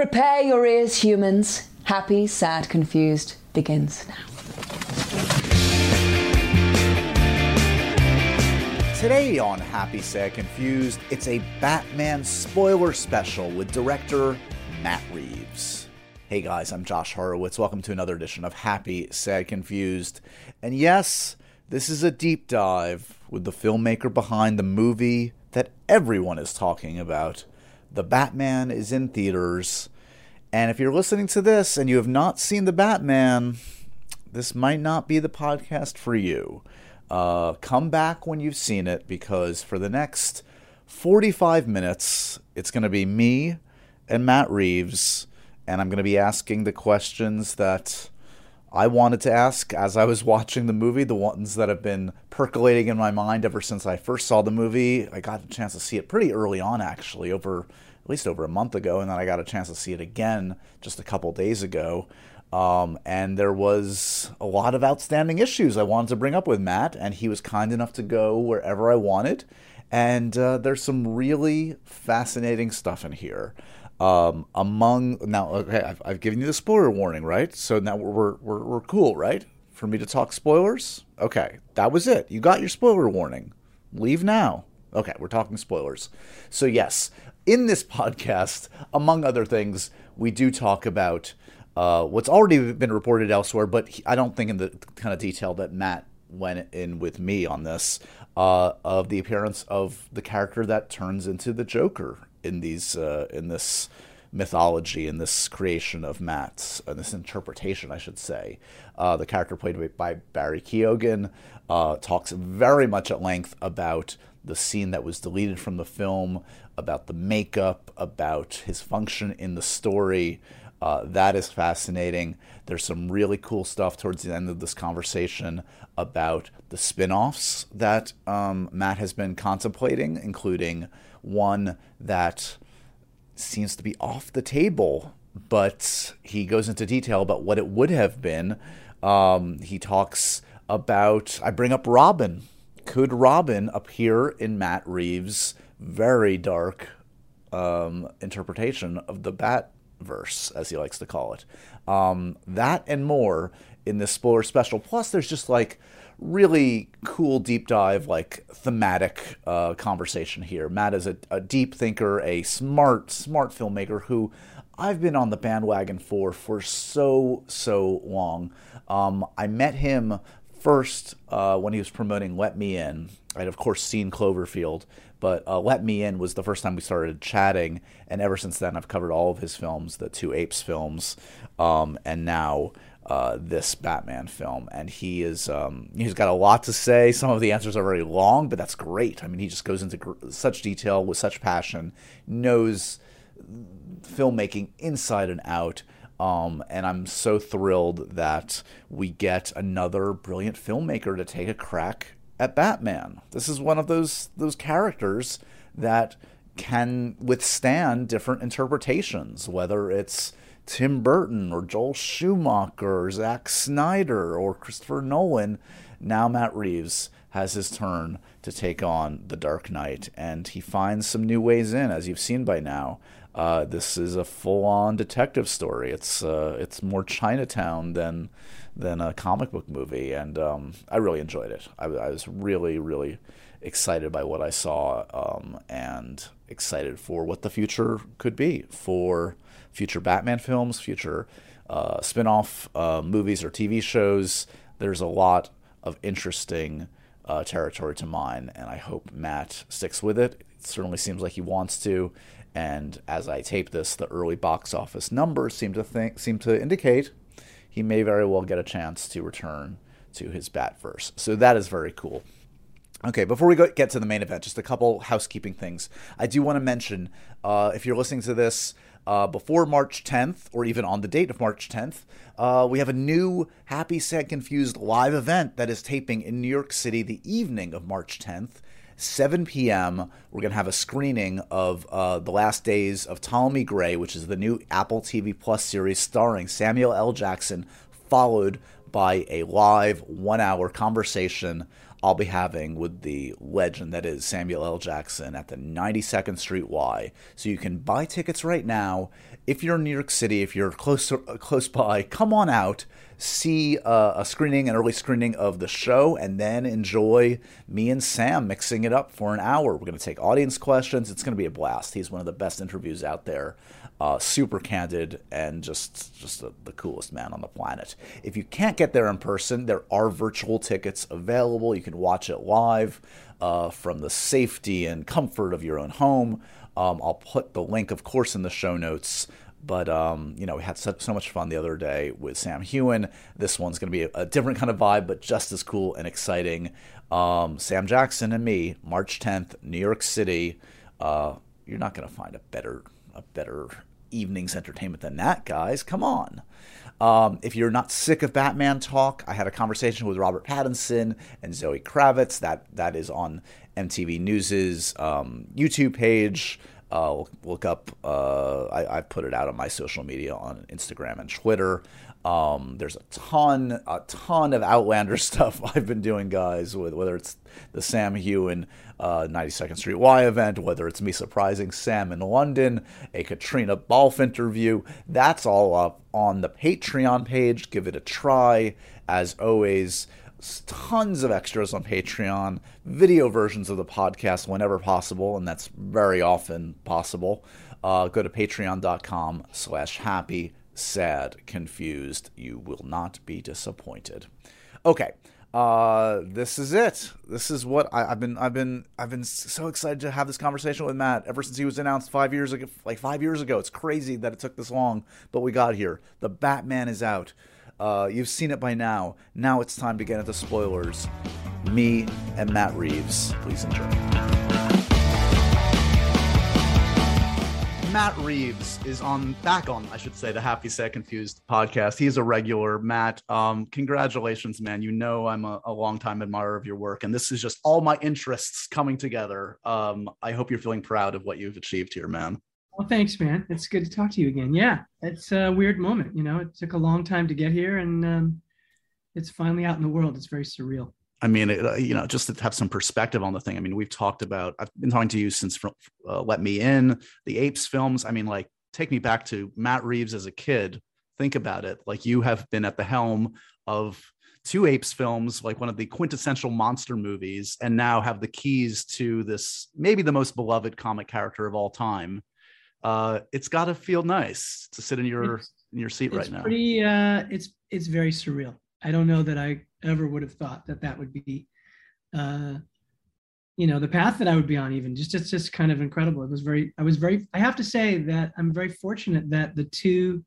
Prepare your ears, humans. Happy, sad, confused begins now. Today on Happy, Sad, Confused, it's a Batman spoiler special with director Matt Reeves. Hey guys, I'm Josh Horowitz. Welcome to another edition of Happy, Sad, Confused. And yes, this is a deep dive with the filmmaker behind the movie that everyone is talking about. The Batman is in theaters. And if you're listening to this and you have not seen The Batman, this might not be the podcast for you. Uh, come back when you've seen it because for the next 45 minutes, it's going to be me and Matt Reeves, and I'm going to be asking the questions that I wanted to ask as I was watching the movie, the ones that have been percolating in my mind ever since I first saw the movie. I got a chance to see it pretty early on, actually, over at least over a month ago, and then I got a chance to see it again just a couple days ago. Um, and there was a lot of outstanding issues I wanted to bring up with Matt, and he was kind enough to go wherever I wanted. And uh, there's some really fascinating stuff in here. Um, among now, okay, I've, I've, given you the spoiler warning, right? So now we're, we're we're cool, right? For me to talk spoilers, okay, that was it. You got your spoiler warning. Leave now. Okay, we're talking spoilers. So yes, in this podcast, among other things, we do talk about uh, what's already been reported elsewhere, but I don't think in the kind of detail that Matt went in with me on this uh, of the appearance of the character that turns into the Joker in these uh, in this mythology in this creation of Matt's and this interpretation, I should say. Uh, the character played by Barry Keoghan uh, talks very much at length about the scene that was deleted from the film, about the makeup, about his function in the story. Uh, that is fascinating. There's some really cool stuff towards the end of this conversation about the spin offs that um, Matt has been contemplating, including one that seems to be off the table, but he goes into detail about what it would have been. Um, he talks about, I bring up Robin. Could Robin appear in Matt Reeves' very dark um, interpretation of the Bat verse, as he likes to call it. Um, that and more in this spoiler special. Plus, there's just like really cool deep dive, like thematic uh, conversation here. Matt is a, a deep thinker, a smart, smart filmmaker who I've been on the bandwagon for for so so long. Um, I met him first uh, when he was promoting Let Me In. I'd of course seen Cloverfield, but uh, Let Me In was the first time we started chatting, and ever since then I've covered all of his films, the two Apes films, um, and now uh, this Batman film. And he is um, he's got a lot to say. Some of the answers are very long, but that's great. I mean, he just goes into gr- such detail with such passion, knows filmmaking inside and out. Um, and I'm so thrilled that we get another brilliant filmmaker to take a crack at Batman. This is one of those those characters that can withstand different interpretations, whether it's Tim Burton or Joel Schumacher or Zack Snyder or Christopher Nolan. Now Matt Reeves has his turn to take on the Dark Knight, and he finds some new ways in, as you've seen by now. Uh, this is a full-on detective story. It's uh, it's more Chinatown than than a comic book movie, and um, I really enjoyed it. I, I, was really, really excited by what I saw, um, and excited for what the future could be for future Batman films, future uh, spin-off uh, movies or TV shows. There's a lot of interesting uh, territory to mine, and I hope Matt sticks with it. It certainly seems like he wants to. And as I tape this, the early box office numbers seem to think seem to indicate he may very well get a chance to return to his Batverse. So that is very cool. Okay, before we go, get to the main event, just a couple housekeeping things. I do want to mention uh, if you're listening to this uh, before March 10th, or even on the date of March 10th, uh, we have a new Happy Sad Confused live event that is taping in New York City the evening of March 10th. 7 p.m., we're going to have a screening of uh, The Last Days of Ptolemy Gray, which is the new Apple TV Plus series starring Samuel L. Jackson, followed by a live one hour conversation I'll be having with the legend that is Samuel L. Jackson at the 92nd Street Y. So you can buy tickets right now. If you're in New York City, if you're close close by, come on out, see uh, a screening, an early screening of the show, and then enjoy me and Sam mixing it up for an hour. We're going to take audience questions. It's going to be a blast. He's one of the best interviews out there uh, super candid and just just the, the, coolest man on the planet. If you can't get there in person, there are virtual tickets available. You can watch it live uh, from the safety and comfort of your own home. Um, I'll put the link, of course, in the show notes. But um, you know, we had so, so, much fun the other day with Sam Heughan. This one's going to be a, a, different kind of vibe, but just as cool and exciting. Um, Sam Jackson and me, March 10th, New York City. Uh, you're not going to find a better a better evening's entertainment than that, guys. Come on. Um, if you're not sick of Batman talk, I had a conversation with Robert Pattinson and Zoe Kravitz. That that is on MTV News's um, YouTube page. Uh, look up. Uh, I, I put it out on my social media on Instagram and Twitter. Um, there's a ton, a ton of Outlander stuff I've been doing, guys. With whether it's the Sam Heughan uh, 92nd Street Y event, whether it's me surprising Sam in London, a Caitríona Balfe interview, that's all up on the Patreon page. Give it a try. As always, tons of extras on Patreon, video versions of the podcast whenever possible, and that's very often possible. Uh, go to patreon.com slash happy sad, confused. You will not be disappointed. Okay. Uh, this is it. This is what I, have been. I've been. I've been so excited to have this conversation with Matt ever since he was announced five years ago. Like five years ago. It's crazy that it took this long, but we got here. The Batman is out. Uh, you've seen it by now. Now it's time to get into spoilers. Me and Matt Reeves. Please enjoy. Matt Reeves is on back on, I should say, the Happy Sad Confused podcast. He's a regular. Matt, um, congratulations, man. You know I'm a, a longtime admirer of your work, and this is just all my interests coming together. Um, I hope you're feeling proud of what you've achieved here, man. Well, thanks, man. It's good to talk to you again. Yeah, it's a weird moment. You know, it took a long time to get here, and um, it's finally out in the world. It's very surreal. I mean, it, uh, you know, just to have some perspective on the thing. I mean, we've talked about. I've been talking to you since uh, Let Me In, the Apes films. I mean, like, take me back to Matt Reeves as a kid. Think about it. Like, you have been at the helm of two Apes films, like one of the quintessential monster movies, and now have the keys to this maybe the most beloved comic character of all time. Uh, it's got to feel nice to sit in your it's, in your seat right now. Pretty. Uh, it's it's very surreal. I don't know that I ever would have thought that that would be, uh, you know, the path that I would be on. Even just it's just kind of incredible. It was very. I was very. I have to say that I'm very fortunate that the two.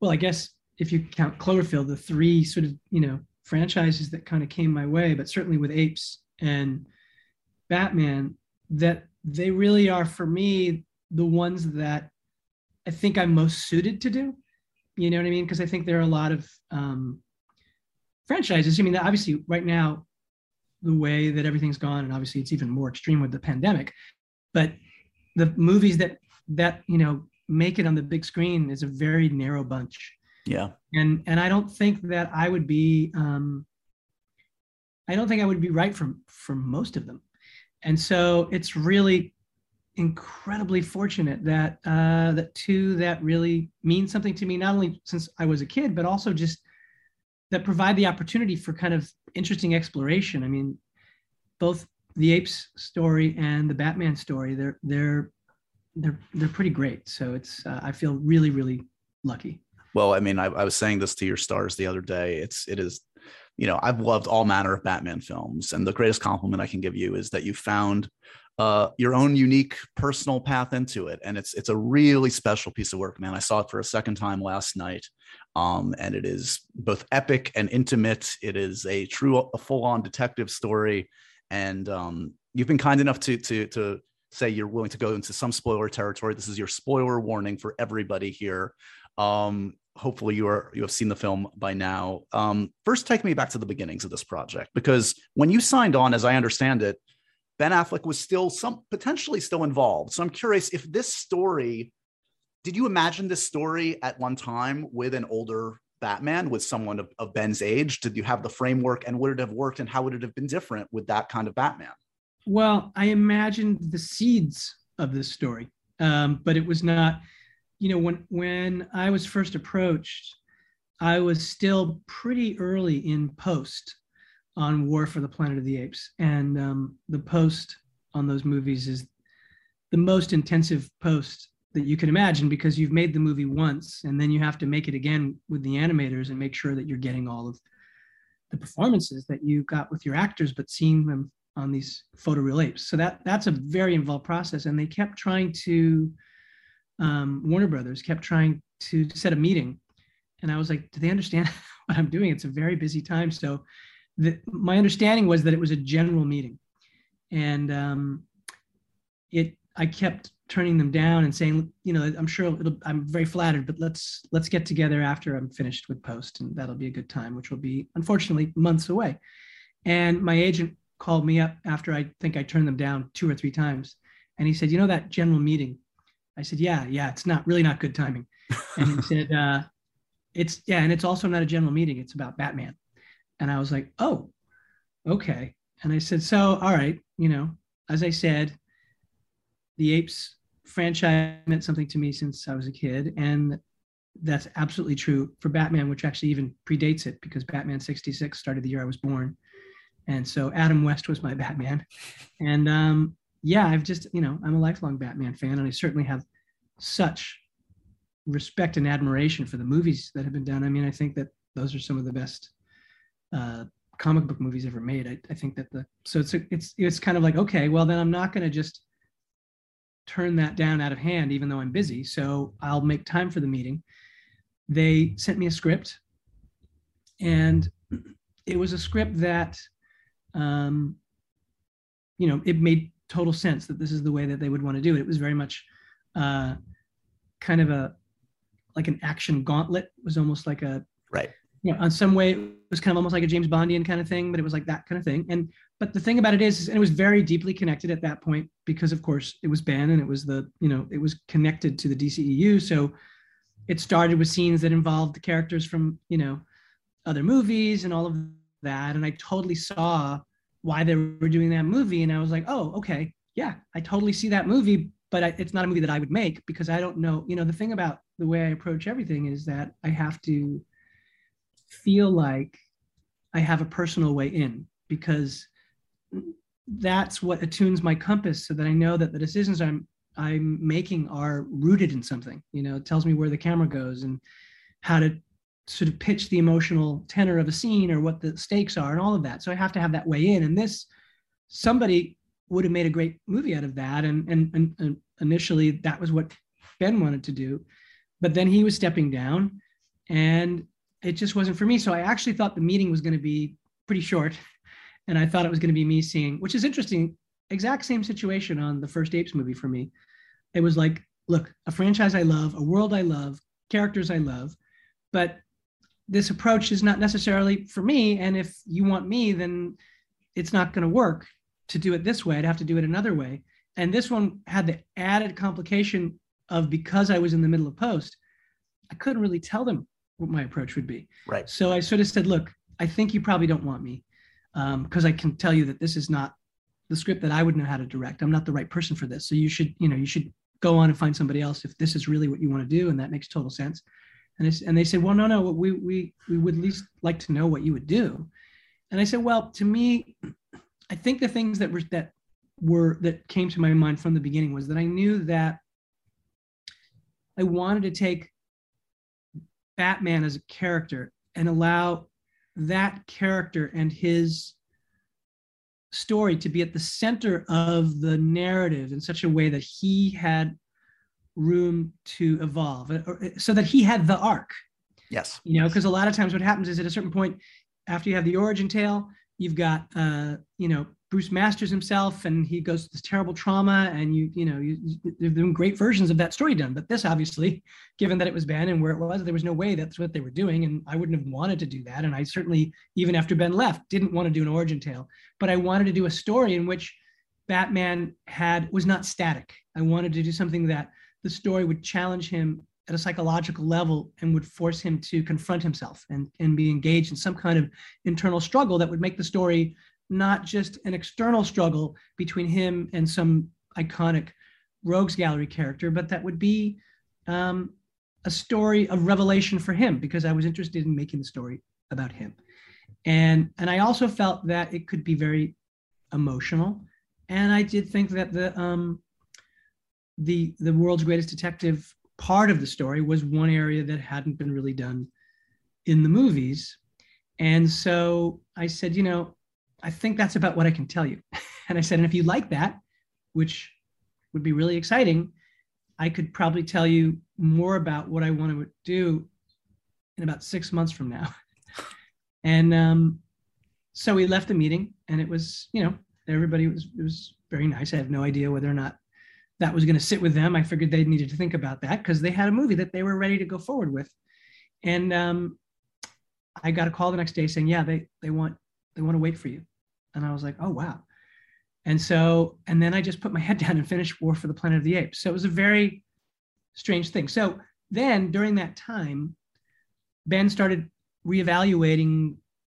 Well, I guess if you count Cloverfield, the three sort of you know franchises that kind of came my way, but certainly with Apes and Batman, that they really are for me the ones that I think I'm most suited to do. You know what I mean? Because I think there are a lot of um, franchises. I mean, obviously, right now, the way that everything's gone, and obviously it's even more extreme with the pandemic, but the movies that that you know make it on the big screen is a very narrow bunch. Yeah. And and I don't think that I would be um I don't think I would be right for for most of them. And so it's really incredibly fortunate that uh that two that really mean something to me not only since I was a kid but also just that provide the opportunity for kind of interesting exploration. I mean, both the apes story and the Batman story, they're they're they're they're pretty great. So it's uh, I feel really really lucky. Well, I mean, I, I was saying this to your stars the other day. It's it is, you know, I've loved all manner of Batman films, and the greatest compliment I can give you is that you found uh, your own unique personal path into it, and it's it's a really special piece of work, man. I saw it for a second time last night, um, and it is both epic and intimate. It is a true, a full-on detective story, and um, you've been kind enough to to to say you're willing to go into some spoiler territory. This is your spoiler warning for everybody here. Um, hopefully, you are you have seen the film by now. Um, first, take me back to the beginnings of this project because when you signed on, as I understand it, Ben Affleck was still some potentially still involved. So I'm curious if this story did you imagine this story at one time with an older Batman with someone of, of Ben's age? Did you have the framework and would it have worked and how would it have been different with that kind of Batman? Well, I imagined the seeds of this story, um, but it was not. You know, when when I was first approached, I was still pretty early in post on War for the Planet of the Apes, and um, the post on those movies is the most intensive post that you can imagine because you've made the movie once and then you have to make it again with the animators and make sure that you're getting all of the performances that you got with your actors but seeing them on these photoreal apes so that that's a very involved process. And they kept trying to um, warner brothers kept trying to set a meeting. And i was like do they understand what i'm doing? It's a very busy time. So the, my understanding was that it was a general meeting. And um, it i kept turning them down and saying, you know, I'm sure I'm very flattered, but let's let's get together after I'm finished with post, and that'll be a good time, which will be unfortunately months away. And my agent called me up after I think I turned them down two or three times, and he said, you know that general meeting. I said, yeah, yeah, it's not really not good timing. And he said, uh, it's yeah, and it's also not a general meeting. It's about Batman. And I was like, oh, okay. And I said, so all right, you know, as I said, the apes franchise meant something to me since I was a kid. And that's absolutely true for Batman, which actually even predates it because Batman 66 started the year I was born. And so Adam West was my Batman. And um, yeah, I've just, you know, I'm a lifelong Batman fan, and I certainly have such respect and admiration for the movies that have been done. I mean, I think that those are some of the best uh, comic book movies ever made. I, I think that the so it's a, it's it's kind of like okay, well then I'm not going to just turn that down out of hand, even though I'm busy. So I'll make time for the meeting. They sent me a script, and it was a script that, um, you know, it made total sense that this is the way that they would want to do it. It was very much uh, kind of a like an action gauntlet. It was almost like a right. You know, on some way it was kind of almost like a James Bondian kind of thing, but it was like that kind of thing. And but the thing about it is, and it was very deeply connected at that point because, of course, it was Ben and it was the, you know, it was connected to the DCEU. So it started with scenes that involved the characters from, you know, other movies and all of that. And I totally saw why they were doing that movie. And I was like, oh, okay, yeah, I totally see that movie, but I, it's not a movie that I would make because I don't know. You know, the thing about the way I approach everything is that I have to feel like I have a personal way in because that's what attunes my compass so that I know that the decisions I'm I'm making are rooted in something. You know, it tells me where the camera goes and how to sort of pitch the emotional tenor of a scene or what the stakes are and all of that. So I have to have that way in. And this somebody would have made a great movie out of that. And and, and, and initially that was what Ben wanted to do. But then he was stepping down and it just wasn't for me. So I actually thought the meeting was going to be pretty short and I thought it was going to be me seeing, which is interesting. Exact same situation on the first Apes movie for me. It was like, look, a franchise I love, a world I love, characters I love, but this approach is not necessarily for me. And if you want me, then it's not going to work to do it this way. I'd have to do it another way. And this one had the added complication of because I was in the middle of post, I couldn't really tell them what my approach would be. Right. So I sort of said, look, I think you probably don't want me because um, I can tell you that this is not the script that I would know how to direct. I'm not the right person for this. So you should, you know, you should go on and find somebody else if this is really what you want to do, and that makes total sense. And and they said, well, no, no, we we we would at least like to know what you would do. And I said, well, to me, I think the things that were that were that came to my mind from the beginning was that I knew that I wanted to take Batman as a character and allow that character and his story to be at the center of the narrative in such a way that he had room to evolve so that he had the arc. Yes. You know because a lot of times what happens is at a certain point after you have the origin tale you've got uh you know Bruce Masters himself, and he goes through this terrible trauma, and you you know you, there've been great versions of that story done, but this obviously, given that it was Ben and where it was, there was no way that's what they were doing, and I wouldn't have wanted to do that, and I certainly even after Ben left didn't want to do an origin tale, but I wanted to do a story in which Batman had was not static. I wanted to do something that the story would challenge him at a psychological level and would force him to confront himself and, and be engaged in some kind of internal struggle that would make the story not just an external struggle between him and some iconic rogues gallery character, but that would be um, a story of revelation for him because I was interested in making the story about him. And, and I also felt that it could be very emotional. And I did think that the, um, the, the world's greatest detective part of the story was one area that hadn't been really done in the movies. And so I said, you know, I think that's about what I can tell you. And I said, and if you like that, which would be really exciting, I could probably tell you more about what I want to do in about six months from now. And um, so we left the meeting, and it was, you know, everybody was it was very nice. I have no idea whether or not that was going to sit with them. I figured they needed to think about that because they had a movie that they were ready to go forward with. And um, I got a call the next day saying, "Yeah, they they want they want to wait for you." And I was like, "Oh wow." And so, and then I just put my head down and finished War for the Planet of the Apes. So it was a very strange thing. So then during that time, Ben started reevaluating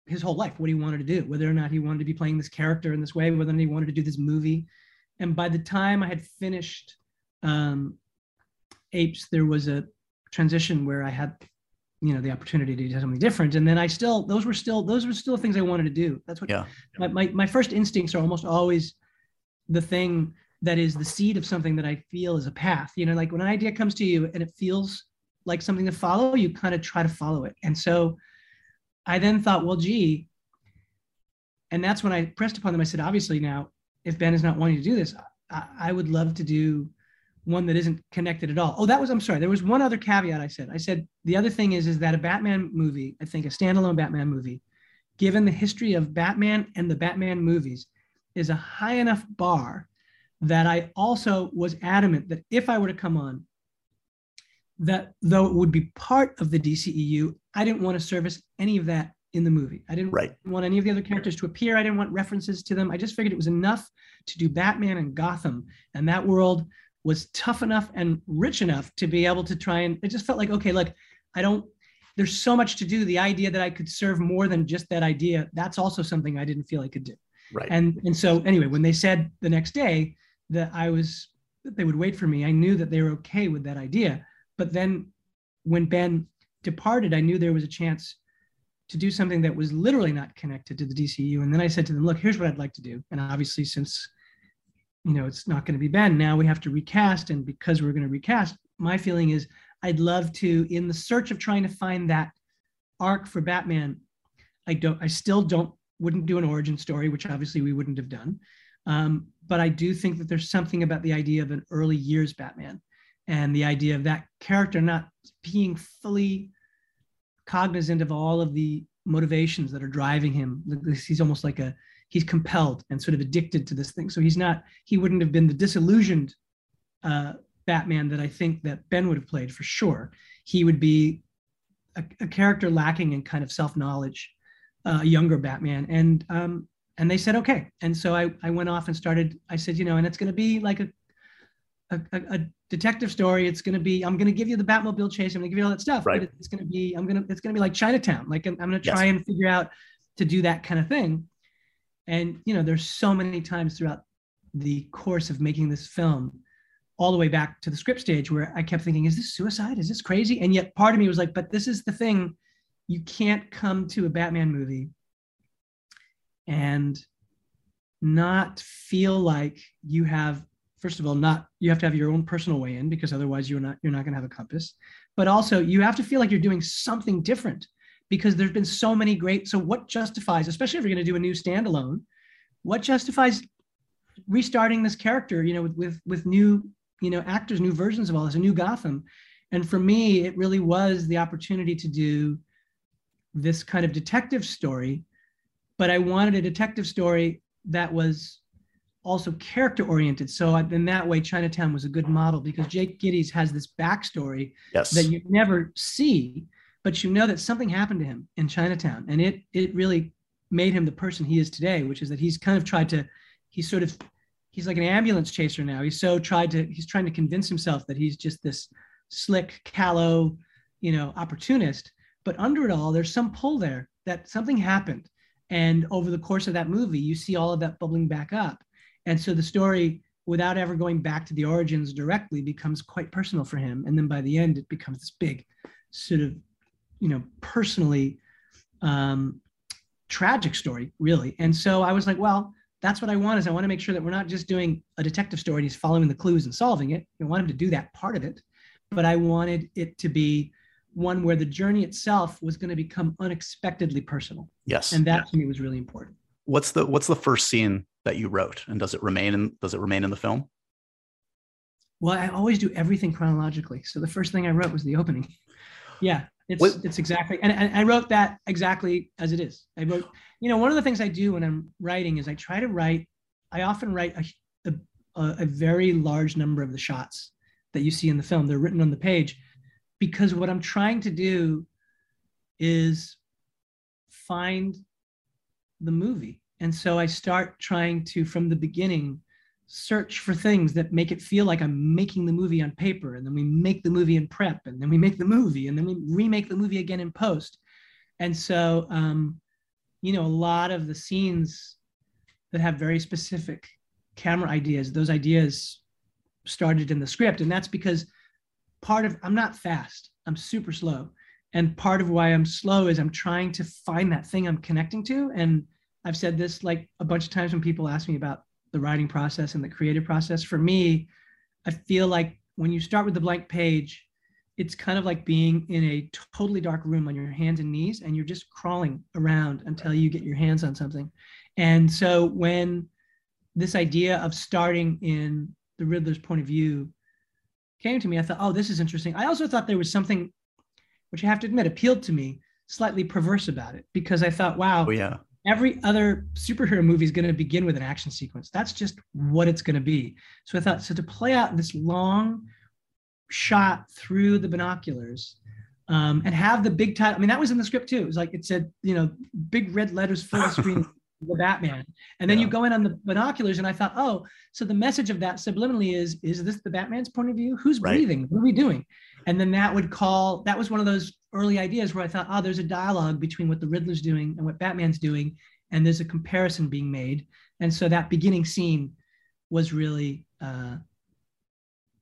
his whole life, what he wanted to do, whether or not he wanted to be playing this character in this way, whether or not he wanted to do this movie. And by the time I had finished um, Apes, there was a transition where I had, you know, the opportunity to do something different. And then I still, those were still, those were still things I wanted to do. That's what Yeah. my, my, my first instincts are almost always the thing that is the seed of something that I feel is a path. You know, like when an idea comes to you and it feels like something to follow, you kind of try to follow it. And so I then thought, well, gee, and that's when I pressed upon them. I said, obviously, now if Ben is not wanting to do this, I, I would love to do one that isn't connected at all. Oh, that was, I'm sorry. There was one other caveat I said. I said, the other thing is, is that a Batman movie, I think a standalone Batman movie, given the history of Batman and the Batman movies, is a high enough bar that I also was adamant that if I were to come on, that though it would be part of the DCEU, I didn't want to service any of that in the movie. I didn't Right. want any of the other characters to appear. I didn't want references to them. I just figured it was enough to do Batman and Gotham, and that world was tough enough and rich enough to be able to try and. It just felt like okay, look, I don't. There's so much to do. The idea that I could serve more than just that idea, that's also something I didn't feel I could do. Right. And and so anyway, when they said the next day that I was that they would wait for me, I knew that they were okay with that idea. But then when Ben departed, I knew there was a chance to do something that was literally not connected to the DCU. And then I said to them, look, here's what I'd like to do. And obviously, since you know it's not going to be Ben, now we have to recast. And because we're going to recast, my feeling is I'd love to, in the search of trying to find that arc for Batman, I don't, I still don't, wouldn't do an origin story, which obviously we wouldn't have done. Um, but I do think that there's something about the idea of an early years Batman and the idea of that character not being fully cognizant of all of the motivations that are driving him. He's almost like a, he's compelled and sort of addicted to this thing. So he's not, he wouldn't have been the disillusioned uh, Batman that I think that Ben would have played for sure. He would be a, a character lacking in kind of self-knowledge, uh, a younger Batman. And, um, and they said, okay. And so I, I went off and started, I said, you know, and it's going to be like a, a, a, detective story. It's going to be, I'm going to give you the Batmobile chase. I'm going to give you all that stuff, Right. but it's going to be, I'm going to, it's going to be like Chinatown. Like I'm, I'm going to Yes. try and figure out to do that kind of thing. And, you know, there's so many times throughout the course of making this film, all the way back to the script stage where I kept thinking, is this suicide? Is this crazy? And yet part of me was like, but this is the thing. You can't come to a Batman movie and not feel like you have first of all not you have to have your own personal way in because otherwise you're not you're not going to have a compass but also you have to feel like you're doing something different because there's been so many great so what justifies especially if you're going to do a new standalone what justifies restarting this character you know with with, with new you know actors new versions of all this a new gotham and for me it really was the opportunity to do this kind of detective story but i wanted a detective story that was also character oriented. So in that way, Chinatown was a good model because Jake Gittes has this backstory yes. that you never see, but you know that something happened to him in Chinatown, and it it really made him the person he is today, which is that he's kind of tried to, he's sort of, he's like an ambulance chaser now. He's so tried to, he's trying to convince himself that he's just this slick, callow, you know, opportunist. But under it all, there's some pull there that something happened. And over the course of that movie, you see all of that bubbling back up. And so the story, without ever going back to the origins directly, becomes quite personal for him. And then by the end, it becomes this big, sort of, you know, personally um, tragic story, really. And so I was like, well, that's what I want is I want to make sure that we're not just doing a detective story and he's following the clues and solving it. I want him to do that part of it, but I wanted it to be one where the journey itself was going to become unexpectedly personal. Yes. And that yeah. to me was really important. What's the what's the first scene that you wrote and does it remain in does it remain in the film? Well, I always do everything chronologically. So the first thing I wrote was the opening. Yeah. It's what? it's exactly and, and I wrote that exactly as it is. I wrote, you know, one of the things I do when I'm writing is I try to write, I often write a, a, a very large number of the shots that you see in the film. They're written on the page because what I'm trying to do is find the movie. And so I start trying to, from the beginning, search for things that make it feel like I'm making the movie on paper. And then we make the movie in prep, and then we make the movie, and then we remake the movie again in post. And so, um, you know, a lot of the scenes that have very specific camera ideas, those ideas started in the script. And that's because part of I'm not fast. I'm super slow. And part of why I'm slow is I'm trying to find that thing I'm connecting to. And I've said this like a bunch of times when people ask me about the writing process and the creative process. For me, I feel like when you start with the blank page, it's kind of like being in a totally dark room on your hands and knees, and you're just crawling around until you get your hands on something. And so when this idea of starting in the Riddler's point of view came to me, I thought, oh, this is interesting. I also thought there was something, which I have to admit, appealed to me, slightly perverse about it, because I thought, wow, oh, yeah. Every other superhero movie is going to begin with an action sequence. That's just what it's going to be. So I thought, so to play out this long shot through the binoculars um, and have the big title, I mean, that was in the script too. It was like it said, you know, big red letters full screen the Batman. And then yeah. you go in on the binoculars, and I thought, oh, so the message of that subliminally is, is this the Batman's point of view? Who's right. breathing? What are we doing? And then that would call, that was one of those early ideas where I thought, oh, there's a dialogue between what the Riddler's doing and what Batman's doing, and there's a comparison being made. And so that beginning scene was really uh,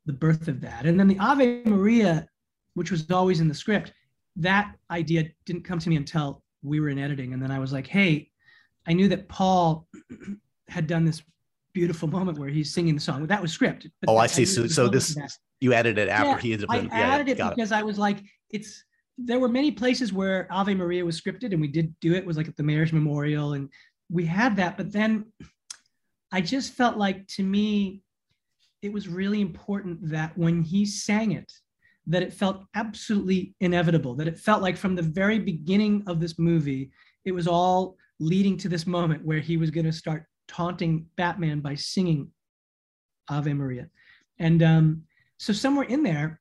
the birth of that. And then the Ave Maria, which was always in the script, that idea didn't come to me until we were in editing. And then I was like, hey, I knew that Paul had done this beautiful moment where he's singing the song. That was scripted. oh, I see. I so, so this you added it after yeah, he had been. I added it because it. I was like, it's. There were many places where Ave Maria was scripted, and we did do it. it was like at the Mayor's Memorial, and we had that. But then, I just felt like to me, it was really important that when he sang it, that it felt absolutely inevitable. That it felt like from the very beginning of this movie, it was all leading to this moment where he was going to start taunting Batman by singing Ave Maria. And um, so somewhere in there,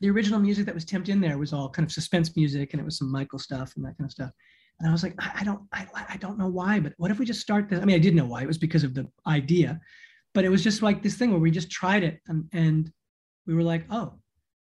the original music that was temped in there was all kind of suspense music and it was some Michael stuff and that kind of stuff. And I was like, I, I don't, I, I don't know why, but what if we just start this? I mean, I did know why. It was because of the idea, but it was just like this thing where we just tried it and, and we were like, oh,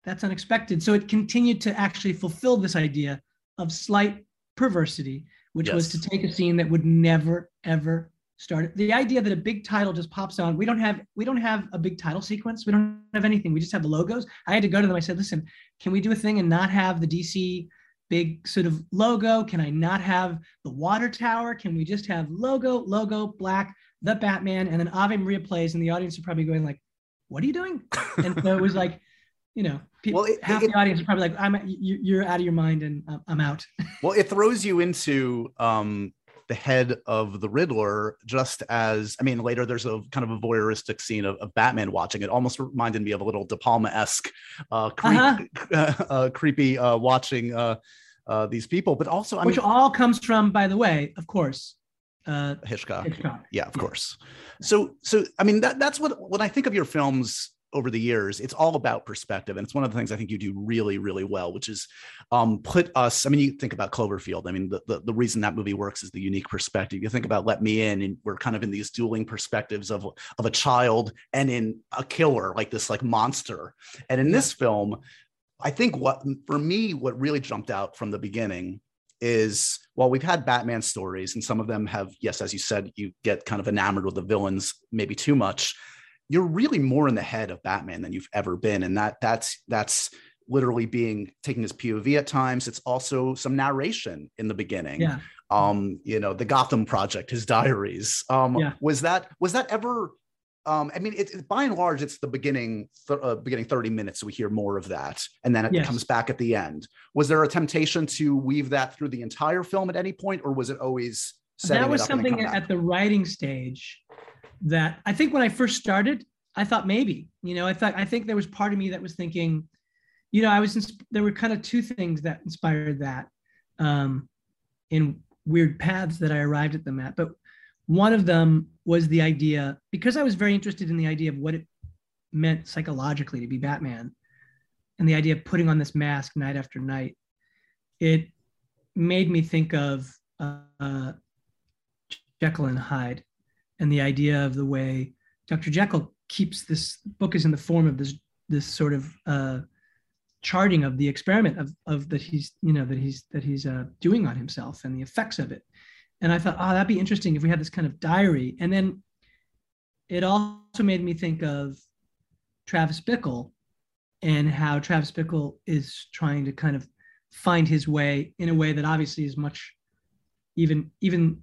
that's unexpected. So it continued to actually fulfill this idea of slight perversity which yes. was to take a scene that would never ever start. The idea that a big title just pops on. We don't have we don't have a big title sequence. We don't have anything. We just have the logos. I had to go to them. I said, listen, can we do a thing and not have the DC big sort of logo? Can I not have the water tower? Can we just have logo, logo, black, the Batman, and then Ave Maria plays, and the audience are probably going like, "What are you doing?" And so it was like, you know, people, well, it, half it, the audience is probably like, "I'm you're out of your mind," and I'm out. well, it throws you into um, the head of the Riddler, just as I mean, later there's a kind of a voyeuristic scene of, of Batman watching it. Almost reminded me of a little De Palma esque, uh, creep, uh-huh. uh, creepy uh, watching uh, uh, these people. But also, I which mean, all comes from, by the way, of course, uh, Hitchcock. Hitchcock. Yeah, of yeah. course. So, so I mean, that that's what when I think of your films over the years, it's all about perspective. And it's one of the things I think you do really, really well, which is um, put us. I mean, you think about Cloverfield. I mean, the, the, the reason that movie works is the unique perspective. You think about Let Me In, and we're kind of in these dueling perspectives of of a child and in a killer, like this like monster. And in this film, I think what for me, what really jumped out from the beginning is while we've had Batman stories, and some of them have, yes, as you said, you get kind of enamored with the villains maybe too much you're really more in the head of Batman than you've ever been, and that that's that's literally being taking his POV at times. It's also some narration in the beginning. Yeah. Um, you know, the Gotham Project, his diaries. Um, Yeah. was that was that ever? Um, I mean, it's it, by and large, it's the beginning, th- uh, beginning thirty minutes. We hear more of that, and then it Yes. comes back at the end. Was there a temptation to weave that through the entire film at any point, or was it always that was something at the writing stage that I think when I first started, I thought maybe, you know, I thought I think there was part of me that was thinking, you know, I was ins- there were kind of two things that inspired that um, in weird paths that I arrived at them at. But one of them was the idea because I was very interested in the idea of what it meant psychologically to be Batman and the idea of putting on this mask night after night. It made me think of uh, Jekyll and Hyde and the idea of the way Dr. Jekyll keeps this book is in the form of this this sort of uh, charting of the experiment of, of that he's you know that he's that he's uh, doing on himself and the effects of it. And I thought, oh, that'd be interesting if we had this kind of diary. And then it also made me think of Travis Bickle and how Travis Bickle is trying to kind of find his way in a way that obviously is much even even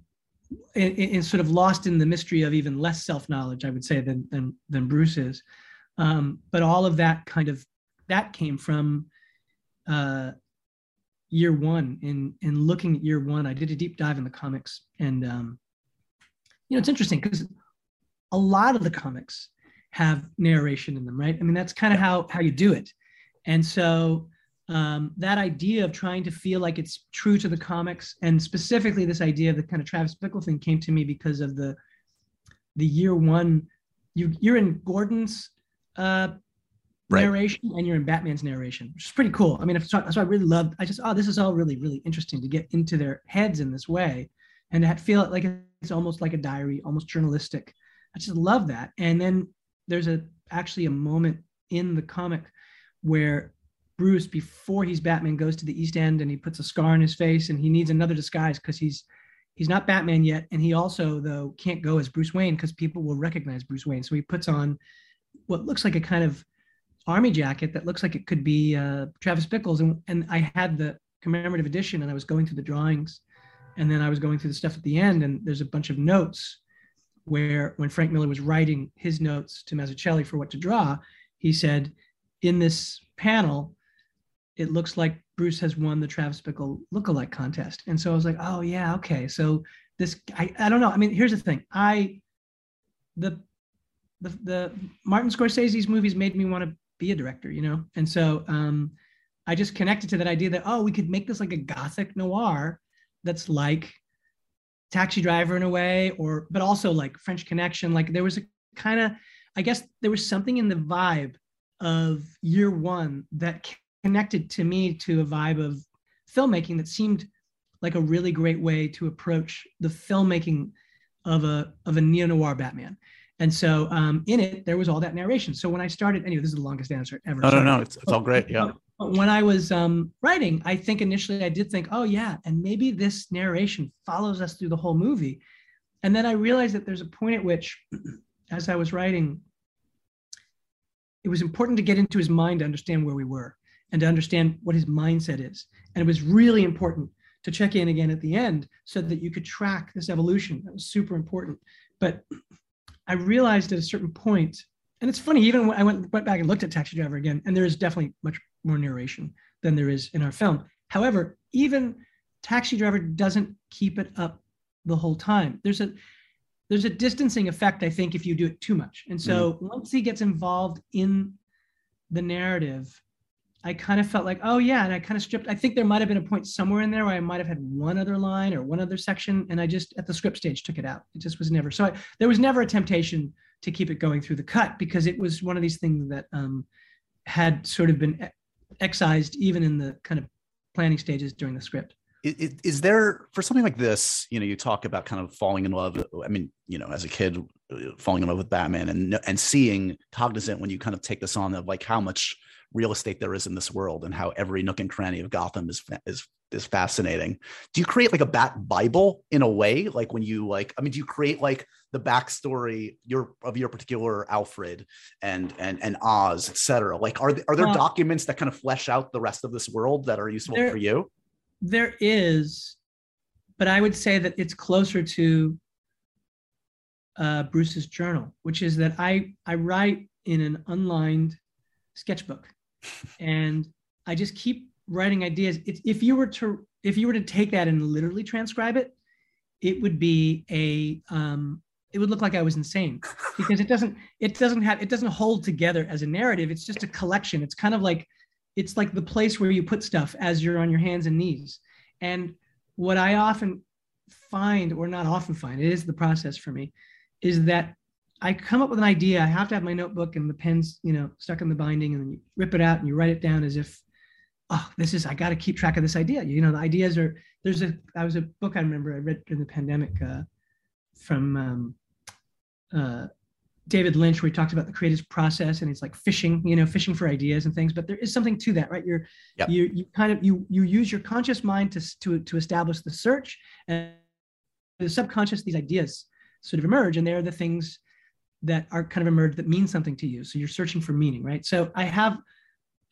in, in sort of lost in the mystery of even less self-knowledge i would say than than, than bruce is. Um, but all of that kind of that came from uh, year one in in looking at year one i did a deep dive in the comics and um, you know it's interesting because a lot of the comics have narration in them right? I mean that's kind of how how you do it. And so um, that idea of trying to feel like it's true to the comics and specifically this idea of the kind of travis bickle thing came to me because of the the year one you you're in gordon's uh Right. narration and you're in batman's narration which is pretty cool. I mean if, so, so i really loved i just oh this is all really really interesting to get into their heads in this way and to feel it like it's almost like a diary almost journalistic. I just love that. And then there's a actually a moment in the comic where Bruce, before he's Batman, goes to the East End and he puts a scar on his face and he needs another disguise because he's he's not Batman yet. And he also, though, can't go as Bruce Wayne because people will recognize Bruce Wayne. So he puts on what looks like a kind of army jacket that looks like it could be uh, Travis Bickles. And, and I had the commemorative edition and I was going through the drawings and then I was going through the stuff at the end and there's a bunch of notes where when Frank Miller was writing his notes to Mazzucchelli for what to draw, he said, in this panel, it looks like Bruce has won the Travis Bickle lookalike contest. And so I was like, oh yeah, okay. So this, I, I don't know. I mean, here's the thing. I, the, the, the Martin Scorsese's movies made me want to be a director, you know? And so um, I just connected to that idea that, oh, we could make this like a gothic noir that's like Taxi Driver in a way, or, but also like French Connection. Like there was a kind of, I guess there was something in the vibe of year one that connected to me to a vibe of filmmaking that seemed like a really great way to approach the filmmaking of a of a neo noir Batman. And so um, in it, there was all that narration. So when I started, anyway, this is the longest answer ever. No, no, no. It's, it's all great. Yeah. When I was um, writing, I think initially I did think, oh yeah, and maybe this narration follows us through the whole movie. And then I realized that there's a point at which, as I was writing, it was important to get into his mind to understand where we were and to understand what his mindset is. And it was really important to check in again at the end so that you could track this evolution. That was super important. But I realized at a certain point, and it's funny, even when I went, went back and looked at Taxi Driver again, and there is definitely much more narration than there is in our film. However, even Taxi Driver doesn't keep it up the whole time. There's a there's a distancing effect, I think, if you do it too much. And so mm-hmm. once he gets involved in the narrative, I kind of felt like, oh yeah, and I kind of stripped. I think there might have been a point somewhere in there where I might have had one other line or one other section, and I just at the script stage took it out. It just was never. So I, there was never a temptation to keep it going through the cut because it was one of these things that um, had sort of been excised even in the kind of planning stages during the script. Is, is, there for something like this? You know, you talk about kind of falling in love. I mean, you know, as a kid, uh, falling in love with Batman and and seeing cognizant when you kind of take this on of like how much real estate there is in this world and how every nook and cranny of Gotham is is is fascinating. Do you create like a Bat Bible in a way? Like when you like, I mean, do you create like the backstory your of your particular Alfred and and and Oz, etc. Like, are are there documents that kind of flesh out the rest of this world that are useful there, for you? There is, but I would say that it's closer to uh, Bruce's journal, which is that I I write in an unlined sketchbook, and I just keep writing ideas. It's, if you were to if you were to take that and literally transcribe it, it would be a um, it would look like I was insane because it doesn't it doesn't have it doesn't hold together as a narrative. It's just a collection. It's kind of like it's like the place where you put stuff as you're on your hands and knees. And what I often find, or not often find, it is the process for me, is that I come up with an idea. I have to have my notebook and the pens, you know, stuck in the binding, and then you rip it out and you write it down as if oh, this is, I got to keep track of this idea. You know, the ideas are, there's a, I was a book I remember I read during the pandemic uh, from um, uh, David Lynch, where he talks about the creative process and it's like fishing, you know, fishing for ideas and things. But there is something to that, right? You're, yep. you, you kind of, you, you use your conscious mind to, to, to establish the search and the subconscious, these ideas sort of emerge. And they're the things that are kind of emerged that mean something to you. So you're searching for meaning, right? So I have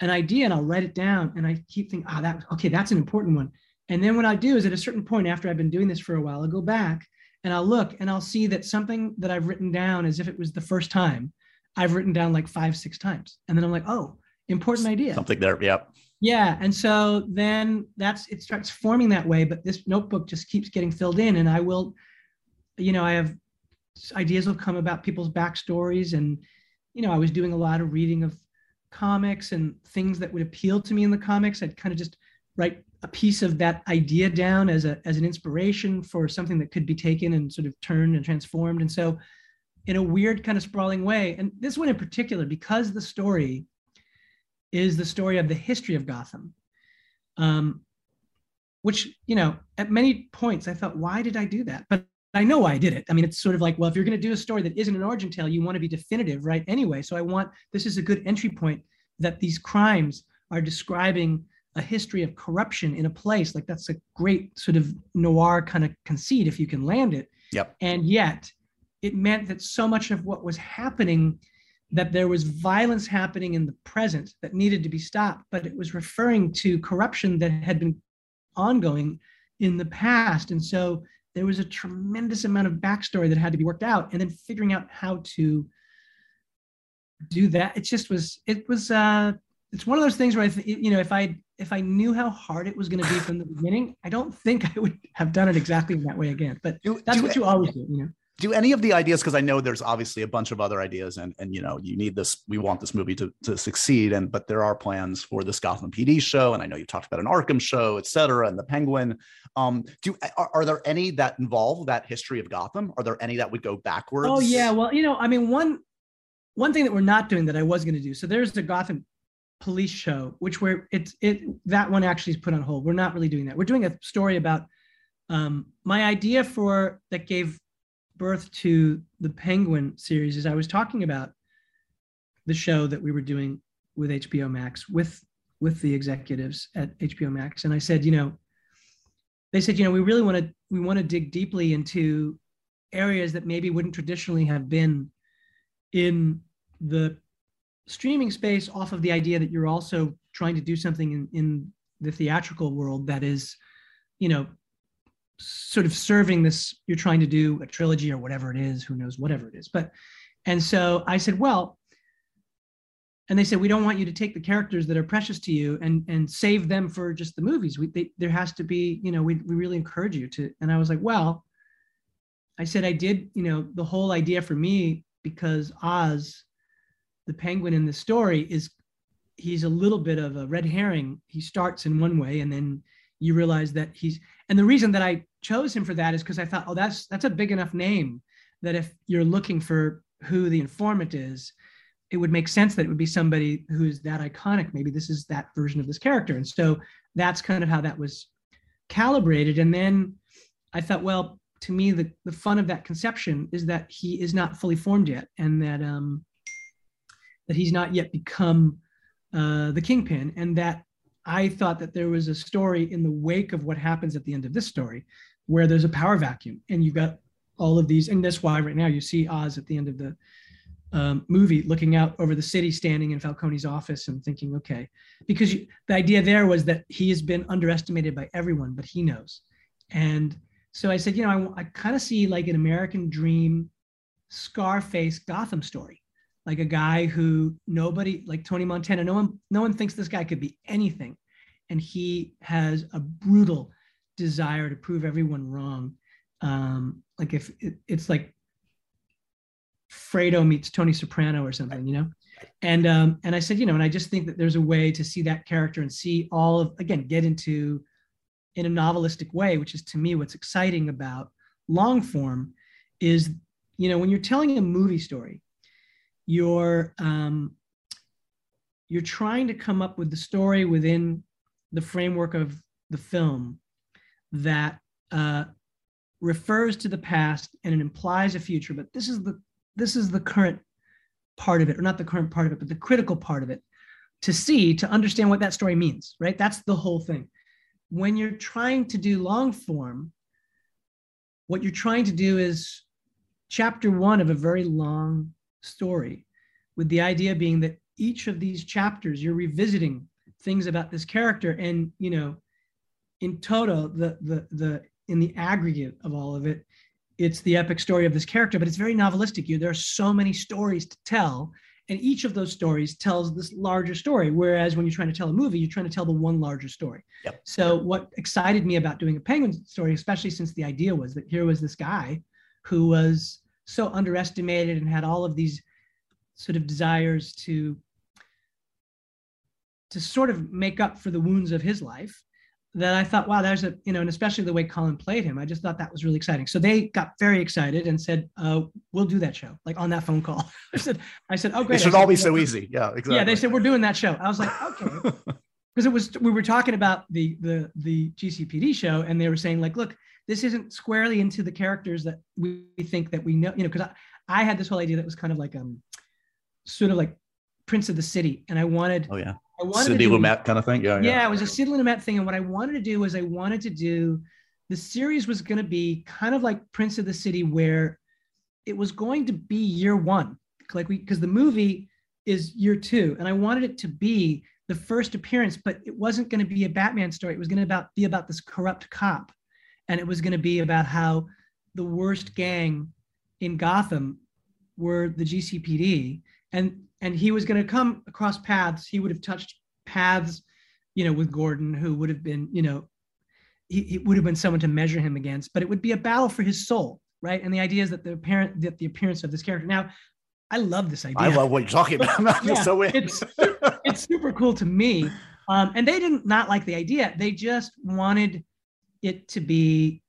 an idea and I'll write it down and I keep thinking, oh, that okay, that's an important one. And then what I do is at a certain point after I've been doing this for a while, I'll go back and I'll look and I'll see that something that I've written down as if it was the first time, I've written down like five, six times. And then I'm like, oh, important idea. Something there. Yep. Yeah. And so then that's it starts forming that way. But this notebook just keeps getting filled in. And I will, you know, I have ideas will come about people's backstories. And, you know, I was doing a lot of reading of comics and things that would appeal to me in the comics. I'd kind of just write a piece of that idea down as a as an inspiration for something that could be taken and sort of turned and transformed. And so, in a weird kind of sprawling way, and this one in particular, because the story is the story of the history of Gotham. Um, which you know, at many points, I thought, why did I do that? But I know why I did it. I mean, it's sort of like, well, if you're going to do a story that isn't an origin tale, you want to be definitive, right? Anyway, so I want this is a good entry point that these crimes are describing a history of corruption in a place like that's a great sort of noir kind of conceit if you can land it. Yep. And yet, it meant that so much of what was happening that there was violence happening in the present that needed to be stopped, but it was referring to corruption that had been ongoing in the past. And so there was a tremendous amount of backstory that had to be worked out and then figuring out how to do that it just was it was uh it's one of those things where i th- you know if i if i knew how hard it was going to be from the beginning i don't think i would have done it exactly that way again but do, that's do, what you always do you know do any of the ideas because i know there's obviously a bunch of other ideas and and you know you need this we want this movie to, to succeed. And but there are plans for this gotham pd show. And i know you talked about an arkham show et cetera and the penguin. Um do are, are there any that involve that history of gotham? Are there any that would go backwards? Oh yeah. Well you know i mean one one thing that we're not doing that i was going to do. So there's the gotham police show which where it's it that one actually is put on hold. We're not really doing that. We're doing a story about um my idea for that gave birth to the Penguin series is I was talking about the show that we were doing with HBO Max with with the executives at HBO Max, and I said, you know, they said, you know, we really want to we want to dig deeply into areas that maybe wouldn't traditionally have been in the streaming space off of the idea that you're also trying to do something in, in the theatrical world that is you know sort of serving this you're trying to do a trilogy or whatever it is who knows whatever it is. But and so i said well and they said we don't want you to take the characters that are precious to you and and save them for just the movies. We they, there has to be you know we, we really encourage you to. And i was like well i said i did you know the whole idea for me because oz the penguin in the story is he's a little bit of a red herring. He starts in one way and then you realize that he's and the reason that I chose him for that is because I thought, oh, that's that's a big enough name that if you're looking for who the informant is, it would make sense that it would be somebody who's that iconic. Maybe this is that version of this character. And so that's kind of how that was calibrated. And then I thought, well, to me, the, the fun of that conception is that he is not fully formed yet and that um, that he's not yet become uh, the kingpin. And that I thought that there was a story in the wake of what happens at the end of this story where there's a power vacuum and you've got all of these. And that's why right now you see Oz at the end of the um, movie looking out over the city, standing in Falcone's office and thinking, okay, because you, the idea there was that he has been underestimated by everyone, but he knows. And so I said, you know, I, I kind of see like an American dream Scarface Gotham story, like a guy who nobody, like Tony Montana, no one, no one thinks this guy could be anything. And he has a brutal desire to prove everyone wrong. Um, like if it, it's like Fredo meets Tony Soprano or something, you know? And um, and I said, you know, and I just think that there's a way to see that character and see all of again, get into in a novelistic way, which is to me what's exciting about long form, is you know, when you're telling a movie story, you're um, you're trying to come up with the story within the framework of the film that uh, refers to the past and it implies a future. But this is the this is the current part of it, or not the current part of it, but the critical part of it to see, to understand what that story means, right? That's the whole thing. When you're trying to do long form, what you're trying to do is chapter one of a very long story, with the idea being that each of these chapters you're revisiting things about this character and you know in total the the the in the aggregate of all of it it's the epic story of this character, but it's very novelistic. You there are so many stories to tell, and each of those stories tells this larger story. Whereas when you're trying to tell a movie, you're trying to tell the one larger story. Yep. So what excited me about doing a penguin story, especially since the idea was that here was this guy who was so underestimated and had all of these sort of desires to to sort of make up for the wounds of his life that I thought, wow, there's a, you know, and especially the way Colin played him, I just thought that was really exciting. So they got very excited and said, uh, we'll do that show, like on that phone call. I said, I said, oh, great. It should said, all be so easy. Yeah, exactly. Yeah, they said, we're doing that show. I was like, okay. Because it was, we were talking about the, the, the GCPD show and they were saying like, look, this isn't squarely into the characters that we think that we know, you know, because I, I had this whole idea that was kind of like, um, sort of like Prince of the City. And I wanted, oh yeah I wanted Sidney Lumet kind of thing. Yeah, yeah, yeah. it was a Sid Lumet thing. And what I wanted to do was I wanted to do the series was going to be kind of like Prince of the City, where it was going to be year one, like we because the movie is year two, and I wanted it to be the first appearance, but it wasn't going to be a Batman story. It was going to about be about this corrupt cop, and it was going to be about how the worst gang in Gotham were the GCPD, and and he was going to come across paths. He would have touched paths, you know, with Gordon, who would have been, you know, he, he would have been someone to measure him against. But it would be a battle for his soul, right? And the idea is that the apparent that the appearance of this character. Now, I love this idea. I love what you're talking about. I'm Yeah, so it's it's super cool to me. Um, and they didn't not like the idea. They just wanted it to be.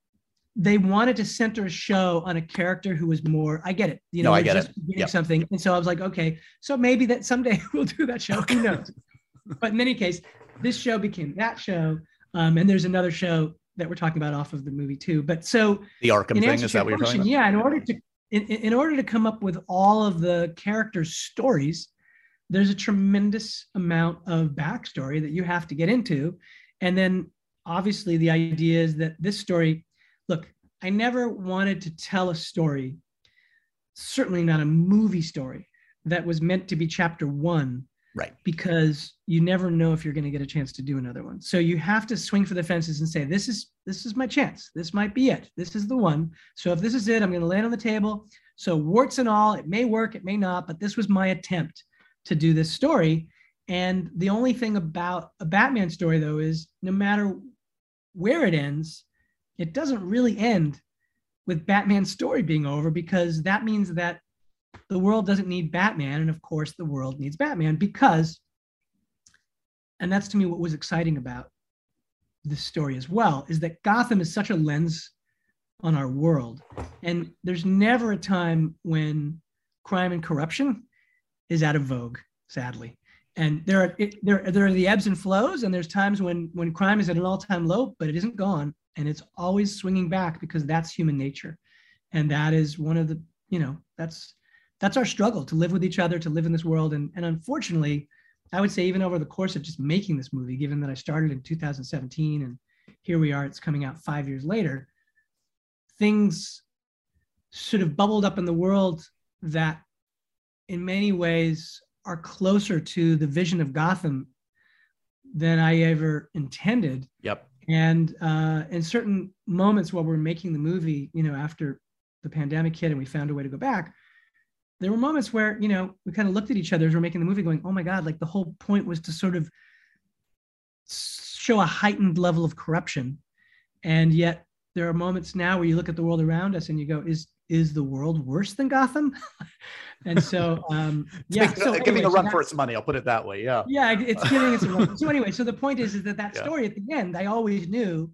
They wanted to center a show on a character who was more. I get it. You know, No, I get just it. Yep. something, and so I was like, okay, so maybe that someday we'll do that show. Who knows? but in any case, this show became that show, um, and there's another show that we're talking about off of the movie too. But so the Arkham in thing is that what you're talking about? yeah, in order to in in order to come up with all of the characters' stories, there's a tremendous amount of backstory that you have to get into, and then obviously the idea is that this story, look, I never wanted to tell a story, certainly not a movie story that was meant to be chapter one Right. because you never know if you're going to get a chance to do another one. So you have to swing for the fences and say, "This is this is my chance. This might be it. This is the one." So if this is it, I'm going to land on the table. So warts and all, it may work, it may not, but this was my attempt to do this story. And the only thing about a Batman story, though, is no matter where it ends, it doesn't really end with Batman's story being over because that means that the world doesn't need Batman. And of course, the world needs Batman because, and that's to me what was exciting about this story as well, is that Gotham is such a lens on our world. And there's never a time when crime and corruption is out of vogue, sadly. And there are it, there there are the ebbs and flows, and there's times when when crime is at an all-time low, but it isn't gone, and it's always swinging back because that's human nature, and that is one of the you know that's that's our struggle to live with each other, to live in this world, and and unfortunately, I would say even over the course of just making this movie, given that I started in 2017 and here we are, it's coming out five years later, things sort of bubbled up in the world that in many ways are closer to the vision of Gotham than I ever intended. Yep. And uh, in certain moments while we're making the movie, you know, after the pandemic hit and we found a way to go back, there were moments where, you know, we kind of looked at each other as we're making the movie going, oh my God, like the whole point was to sort of show a heightened level of corruption. And yet there are moments now where you look at the world around us and you go, is is the world worse than Gotham? and so, um, yeah, so anyway, giving a run so for its money. I'll put it that way. Yeah. Yeah. It's giving it a run. So anyway, so the point is, is that that yeah. story at the end, I always knew,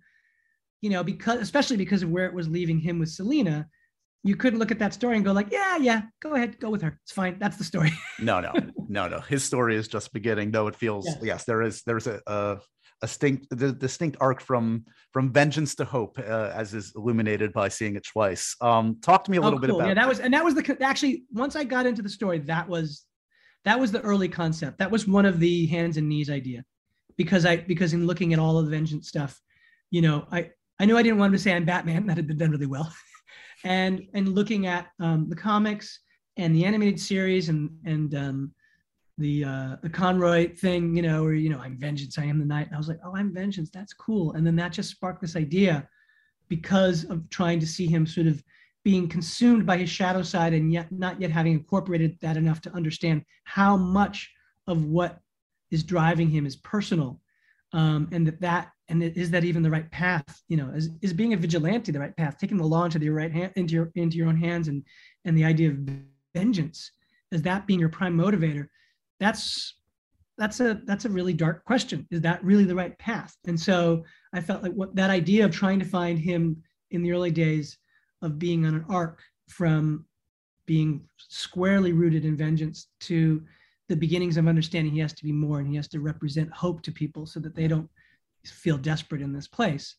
you know, because, especially because of where it was leaving him with Selina, you couldn't look at that story and go like, yeah, yeah, go ahead, go with her. It's fine. That's the story. no, no, no, no. His story is just beginning, though it feels, yes, yes there is, there's a a distinct, the distinct arc from from vengeance to hope, uh, as is illuminated by seeing it twice. Um, talk to me a little oh, cool. bit about. Yeah, that was and that was the actually once I got into the story, that was that was the early concept. That was one of the hands and knees idea, because I because in looking at all of the vengeance stuff, you know, I I knew I didn't want to say I'm Batman. That had been done really well, and and looking at um, the comics and the animated series and and um, the uh, the Conroy thing, you know, or you know, I'm vengeance, I am the night. And I was like, oh, I'm vengeance, that's cool. And then that just sparked this idea because of trying to see him sort of being consumed by his shadow side and yet not yet having incorporated that enough to understand how much of what is driving him is personal. Um, and that that and is that even the right path? You know is, is being a vigilante the right path? Taking the law into your right hand into your into your own hands and and the idea of vengeance as that being your prime motivator that's that's a that's a really dark question. Is that really the right path? And so i felt like what that idea of trying to find him in the early days of being on an arc from being squarely rooted in vengeance to the beginnings of understanding he has to be more and he has to represent hope to people so that they don't feel desperate in this place.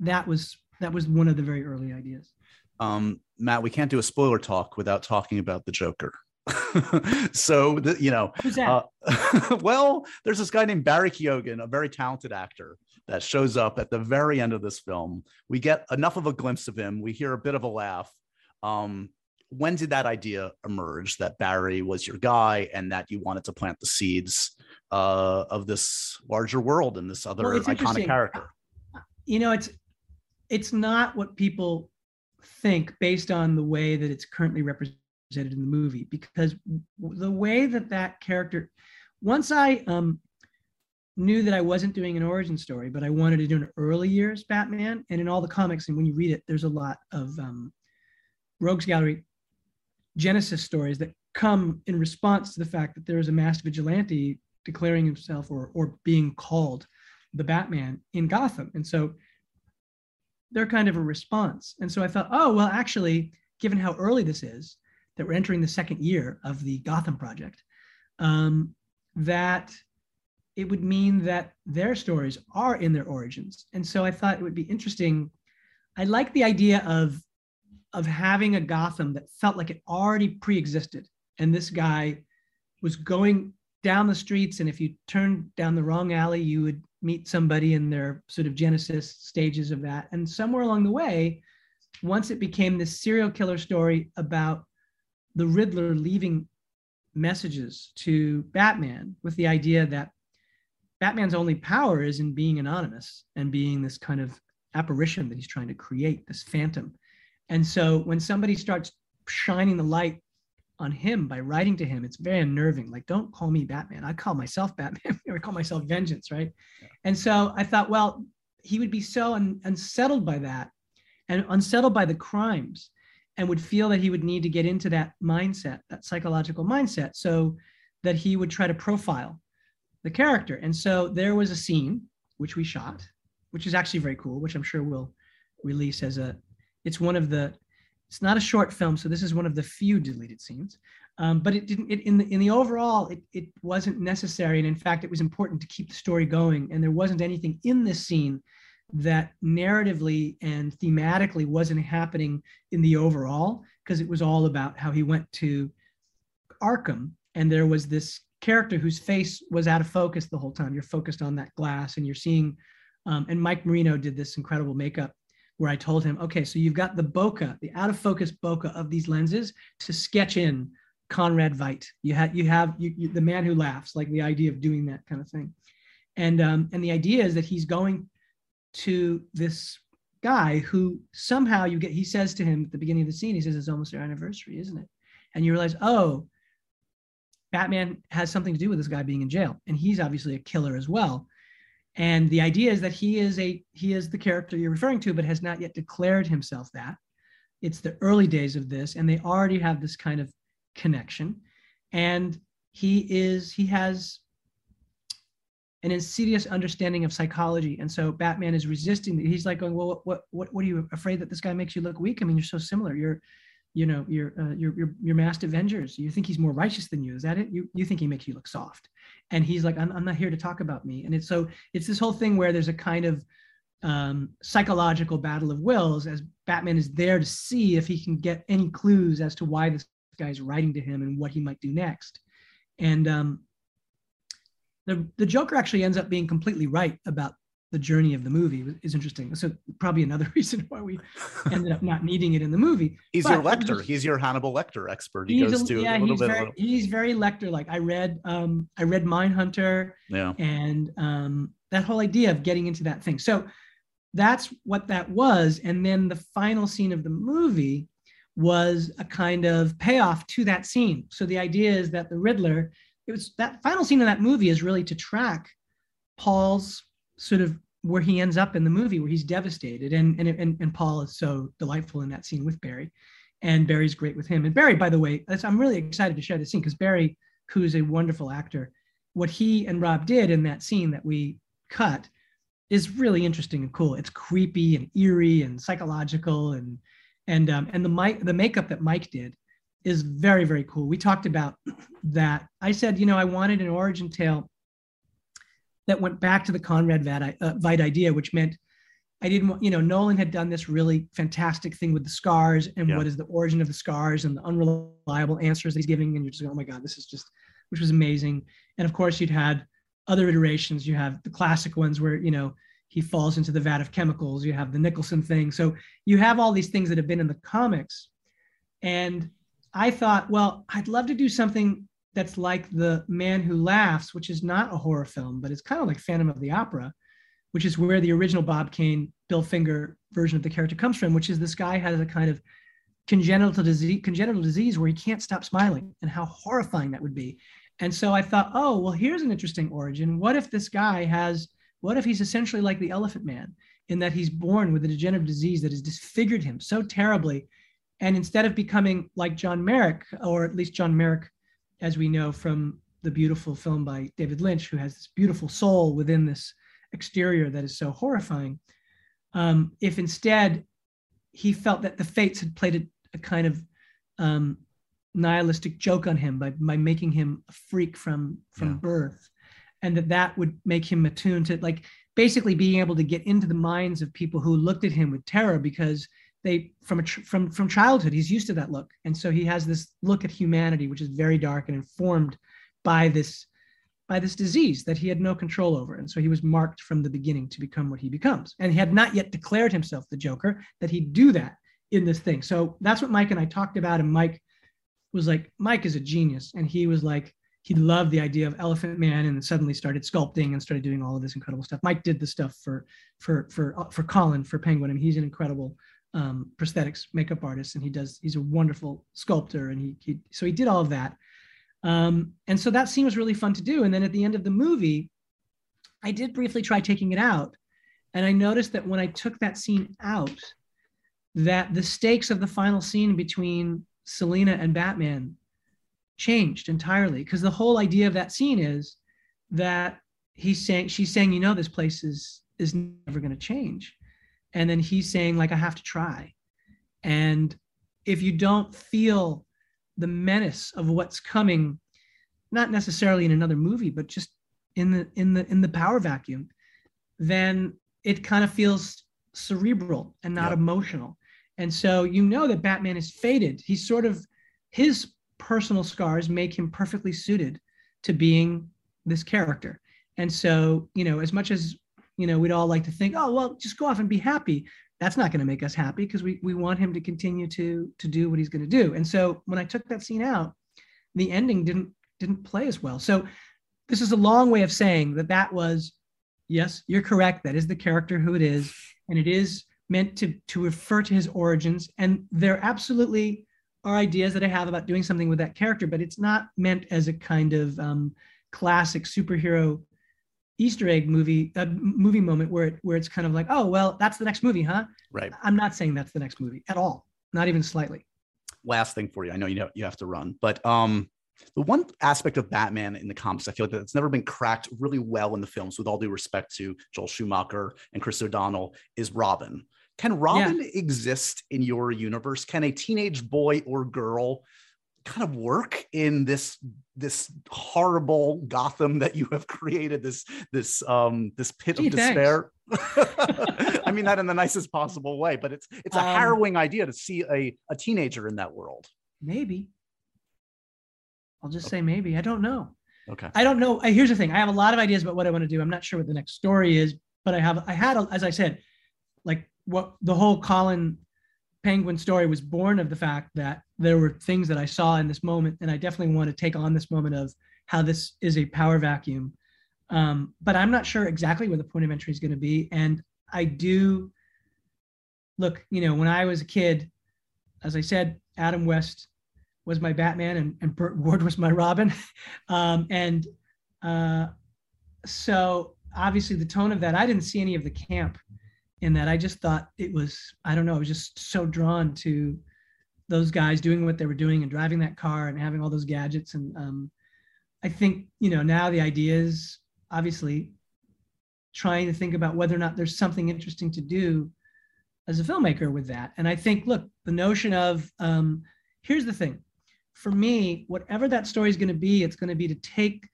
That was that was one of the very early ideas. Um, matt we can't do a spoiler talk without talking about the joker so the, you know, uh, well, there's this guy named Barry Keoghan, a very talented actor that shows up at the very end of this film. We get enough of a glimpse of him. We hear a bit of a laugh. Um, when did that idea emerge that Barry was your guy and that you wanted to plant the seeds uh, of this larger world and this other well, iconic character? You know, it's it's not what people think based on the way that it's currently represented represented in the movie because the way that that character once i um, knew that i wasn't doing an origin story but i wanted to do an early years batman and in all the comics and when you read it there's a lot of um, rogues gallery genesis stories that come in response to the fact that there is a masked vigilante declaring himself or, or being called the batman in gotham. And so they're kind of a response. And so i thought oh well actually given how early this is that we're entering the second year of the Gotham project, um, that it would mean that their stories are in their origins. And so I thought it would be interesting. I like the idea of, of having a Gotham that felt like it already pre-existed. And this guy was going down the streets, and if you turned down the wrong alley, you would meet somebody in their sort of genesis stages of that. And somewhere along the way, once it became this serial killer story about the Riddler leaving messages to Batman with the idea that Batman's only power is in being anonymous and being this kind of apparition that he's trying to create, this phantom. And so when somebody starts shining the light on him by writing to him, it's very unnerving. Like, don't call me Batman. I call myself Batman or call myself Vengeance, right? Yeah. And so I thought, well, he would be so un- unsettled by that and unsettled by the crimes and would feel that he would need to get into that mindset, that psychological mindset, so that he would try to profile the character. And so there was a scene which we shot, which is actually very cool, which I'm sure we'll release as a. It's one of the. It's not a short film, so this is one of the few deleted scenes. Um, but it didn't. It, in the in the overall, it it wasn't necessary, and in fact, it was important to keep the story going. And there wasn't anything in this scene that narratively and thematically wasn't happening in the overall because it was all about how he went to Arkham and there was this character whose face was out of focus the whole time. You're focused on that glass and you're seeing, um, and Mike Marino did this incredible makeup where I told him, okay, so you've got the bokeh, the out of focus bokeh of these lenses to sketch in Conrad Veidt. You had you have you, you, the man who laughs, like the idea of doing that kind of thing, and um, and the idea is that he's going to this guy who somehow you get. He says to him at the beginning of the scene, he says, "It's almost their anniversary, isn't it?" And you realize, oh, Batman has something to do with this guy being in jail, and he's obviously a killer as well. And the idea is that he is a he is the character you're referring to, but has not yet declared himself that. It's the early days of this, and they already have this kind of connection. And he is he has an insidious understanding of psychology, and so Batman is resisting. He's like going, "Well, what what what are you afraid that this guy makes you look weak? I mean, you're so similar. You're you know, you're, uh, you're, you're, you're masked Avengers. You think he's more righteous than you. Is that it? You, you think he makes you look soft. And he's like, I'm, I'm not here to talk about me. And it's so, it's this whole thing where there's a kind of um, psychological battle of wills as Batman is there to see if he can get any clues as to why this guy's writing to him and what he might do next. And um, the, the Joker actually ends up being completely right about the journey of the movie is interesting. So probably another reason why we ended up not needing it in the movie. He's but your Lecter. He's your Hannibal Lecter expert. He goes a, to yeah, a little bit. Very, he's very Lecter like. I read um I read Mindhunter. Yeah. And um that whole idea of getting into that thing. So that's what that was. And then the final scene of the movie was a kind of payoff to that scene. So the idea is that the Riddler, it was that final scene of that movie is really to track Paul's sort of where he ends up in the movie where he's devastated. And and and, and paul is so delightful in that scene with barry. And barry's great with him. And barry by the way i'm really excited to share this scene because barry who's a wonderful actor what he and rob did in that scene that we cut is really interesting and cool. It's creepy and eerie and psychological and and um, and the mic the makeup that mike did is very very cool we talked about that i said you know i wanted an origin tale that went back to the Conrad Veidt, uh, idea, which meant I didn't want, you know, Nolan had done this really fantastic thing with the scars and yeah. what is the origin of the scars and the unreliable answers that he's giving. And you're just going, oh my God, this is just, which was amazing. And of course, you'd had other iterations. You have the classic ones where, you know, he falls into the vat of chemicals. You have the Nicholson thing. So you have all these things that have been in the comics. And I thought, well, I'd love to do something that's like The Man Who Laughs, which is not a horror film, but it's kind of like Phantom of the Opera, which is where the original Bob Kane, Bill Finger version of the character comes from, which is this guy has a kind of congenital disease, congenital disease where he can't stop smiling, and how horrifying that would be. And so I thought, oh, well, here's an interesting origin. What if this guy has, what if he's essentially like the Elephant Man in that he's born with a degenerative disease that has disfigured him so terribly? And instead of becoming like John Merrick, or at least John Merrick as we know from the beautiful film by David Lynch, who has this beautiful soul within this exterior that is so horrifying. Um, if instead he felt that the fates had played a, a kind of um, nihilistic joke on him by, by making him a freak from from yeah. birth, and that that would make him attuned to like basically being able to get into the minds of people who looked at him with terror because they from a from from childhood he's used to that look. And so he has this look at humanity which is very dark and informed by this by this disease that he had no control over. And so he was marked from the beginning to become what he becomes. And he had not yet declared himself the joker that he'd do that in this thing. So that's what mike and i talked about. And mike was like mike is a genius. And he was like he loved the idea of elephant man and suddenly started sculpting and started doing all of this incredible stuff. Mike did the stuff for for for uh, for colin for penguin. I and mean, he's an incredible um, prosthetics makeup artist, and he does. He's a wonderful sculptor, and he, he so he did all of that. Um, and so that scene was really fun to do. And then at the end of the movie, I did briefly try taking it out, and I noticed that when I took that scene out, that the stakes of the final scene between Selina and Batman changed entirely because the whole idea of that scene is that he's saying she's saying you know this place is is never going to change and then he's saying like i have to try and if you don't feel the menace of what's coming, not necessarily in another movie, but just in the in the in the power vacuum, then it kind of feels cerebral and not yep. emotional. And so you know that Batman is faded He's sort of his personal scars make him perfectly suited to being this character. And so, you know, as much as, you know, we'd all like to think, oh, well, just go off and be happy. That's not going to make us happy because we, we want him to continue to, to do what he's going to do. And so when I took that scene out, the ending didn't, didn't play as well. So this is a long way of saying that that was, yes, you're correct. That is the character who it is. And it is meant to, to refer to his origins. And there absolutely are ideas that I have about doing something with that character, but it's not meant as a kind of um, classic superhero Easter egg movie a movie moment where it where it's kind of like, oh well, that's the next movie, huh? Right. I'm not saying that's the next movie at all, not even slightly. Last thing for you, I know you know you have to run, but um, the one aspect of Batman in the comics, I feel like that it's never been cracked really well in the films. With all due respect to Joel Schumacher and Chris O'Donnell, is Robin. Can Robin yeah. exist in your universe? Can a teenage boy or girl kind of work in this this horrible Gotham that you have created this this um this pit Gee, of despair. I mean that in the nicest possible way, but it's it's a um, harrowing idea to see a, a teenager in that world. Maybe. I'll just okay. say maybe. I don't know. Okay. I don't know. Here's the thing. I have a lot of ideas about what I want to do. I'm not sure what the next story is, but I have I had as I said, like what the whole Colin Penguin story was born of the fact that there were things that I saw in this moment, and I definitely want to take on this moment of how this is a power vacuum. Um, but I'm not sure exactly where the point of entry is going to be. And I do look, you know, when I was a kid, as I said, Adam West was my Batman and, and Burt Ward was my Robin. um, and uh, so obviously the tone of that, I didn't see any of the camp in that I just thought it was, I don't know, I was just so drawn to those guys doing what they were doing and driving that car and having all those gadgets. And um, I think, you know, now the idea is obviously trying to think about whether or not there's something interesting to do as a filmmaker with that. And I think, look, the notion of um, here's the thing for me, whatever that story is going to be, it's going to be to take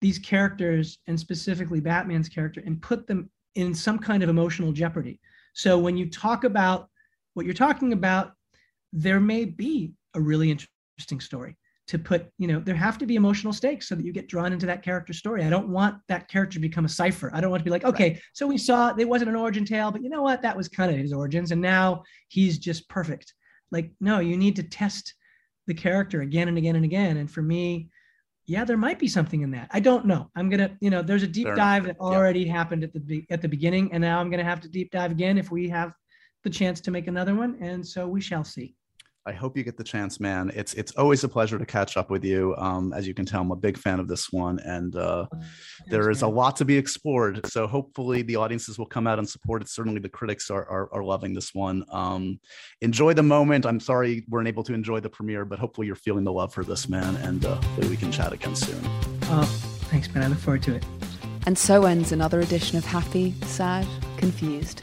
these characters and specifically Batman's character and put them in some kind of emotional jeopardy. So when you talk about what you're talking about, there may be a really interesting story to put, you know, there have to be emotional stakes so that you get drawn into that character story. I don't want that character to become a cipher. I don't want to be like, okay, right. so we saw it wasn't an origin tale, but you know what? That was kind of his origins. And now he's just perfect. Like, no, you need to test the character again and again and again. And for me, yeah, there might be something in that. I don't know. I'm gonna, you know, there's a deep Fair dive enough. that already yep. happened at the at the beginning, and now I'm gonna have to deep dive again if we have the chance to make another one, and so we shall see. I hope you get the chance, man. It's it's always a pleasure to catch up with you. Um, as you can tell, I'm a big fan of this one, and uh, there is a lot to be explored. So hopefully, the audiences will come out and support it. Certainly, the critics are are, are loving this one. Um, enjoy the moment. I'm sorry we weren't able to enjoy the premiere, but hopefully, you're feeling the love for this man, and uh, hopefully, we can chat again soon. Oh, thanks, man. I look forward to it. And so ends another edition of Happy, Sad, Confused.